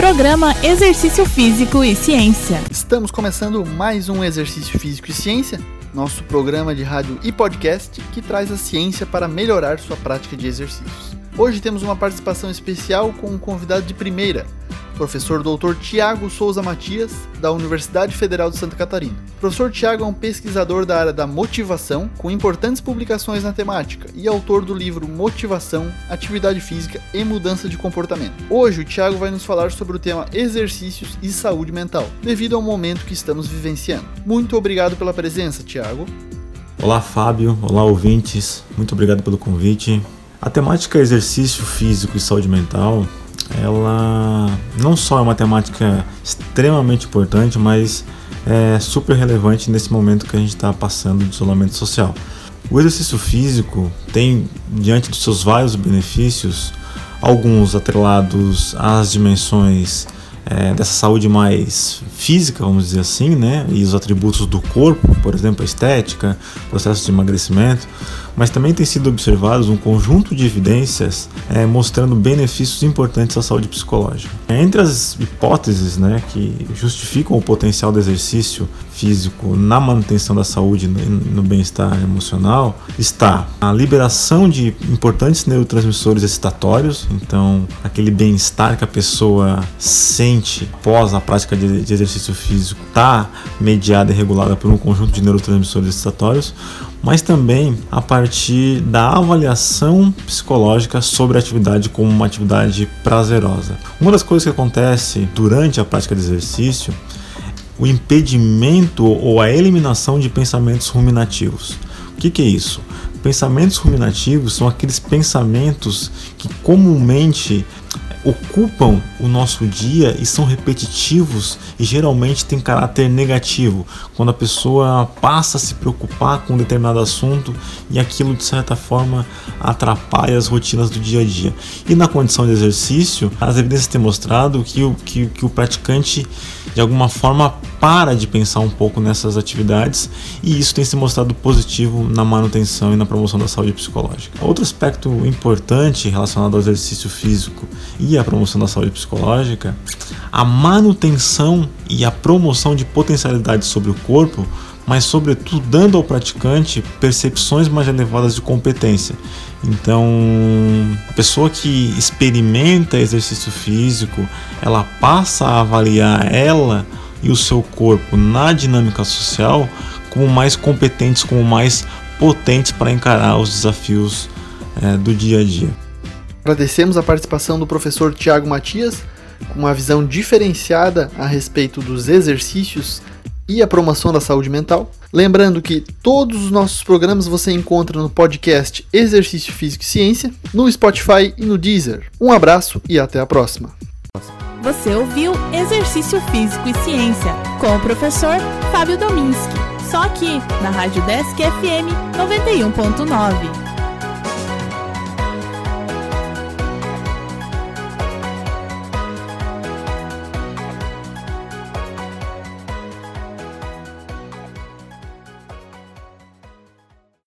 Programa Exercício Físico e Ciência. Estamos começando mais um Exercício Físico e Ciência, nosso programa de rádio e podcast que traz a ciência para melhorar sua prática de exercícios. Hoje temos uma participação especial com um convidado de primeira, professor Dr. Tiago Souza Matias, da Universidade Federal de Santa Catarina. O professor Tiago é um pesquisador da área da motivação, com importantes publicações na temática, e autor do livro Motivação, Atividade Física e Mudança de Comportamento. Hoje, o Tiago vai nos falar sobre o tema exercícios e saúde mental, devido ao momento que estamos vivenciando. Muito obrigado pela presença, Tiago. Olá, Fábio. Olá, ouvintes. Muito obrigado pelo convite. A temática exercício físico e saúde mental ela não só é uma temática extremamente importante, mas é super relevante nesse momento que a gente está passando de isolamento social. O exercício físico tem, diante dos seus vários benefícios, alguns atrelados às dimensões é, dessa saúde mais física, vamos dizer assim, né? E os atributos do corpo, por exemplo, a estética, processo de emagrecimento, mas também tem sido observados um conjunto de evidências é, mostrando benefícios importantes à saúde psicológica. Entre as hipóteses né, que justificam o potencial do exercício físico na manutenção da saúde e no bem-estar emocional está a liberação de importantes neurotransmissores excitatórios, então aquele bem-estar que a pessoa sente após a prática de, de exercício físico está mediada e regulada por um conjunto de neurotransmissores excitatórios, mas também a partir da avaliação psicológica sobre a atividade como uma atividade prazerosa. Uma das coisas que acontece durante a prática de exercício o impedimento ou a eliminação de pensamentos ruminativos. O que, que é isso? Pensamentos ruminativos são aqueles pensamentos que comumente ocupam o nosso dia e são repetitivos e geralmente têm caráter negativo. Quando a pessoa passa a se preocupar com um determinado assunto e aquilo de certa forma atrapalha as rotinas do dia a dia. E na condição de exercício, as evidências têm mostrado que o, que, que o praticante de alguma forma para de pensar um pouco nessas atividades e isso tem se mostrado positivo na manutenção e na promoção da saúde psicológica. Outro aspecto importante relacionado ao exercício físico e à promoção da saúde psicológica, a manutenção e a promoção de potencialidades sobre o corpo mas sobretudo dando ao praticante percepções mais elevadas de competência. Então, a pessoa que experimenta exercício físico, ela passa a avaliar ela e o seu corpo na dinâmica social como mais competentes, como mais potentes para encarar os desafios é, do dia a dia. Agradecemos a participação do professor Tiago Matias, com uma visão diferenciada a respeito dos exercícios e a promoção da saúde mental. Lembrando que todos os nossos programas você encontra no podcast Exercício Físico e Ciência, no Spotify e no Deezer. Um abraço e até a próxima. Você ouviu Exercício Físico e Ciência com o professor Fábio Dominski, só aqui na Rádio Desk FM 91.9.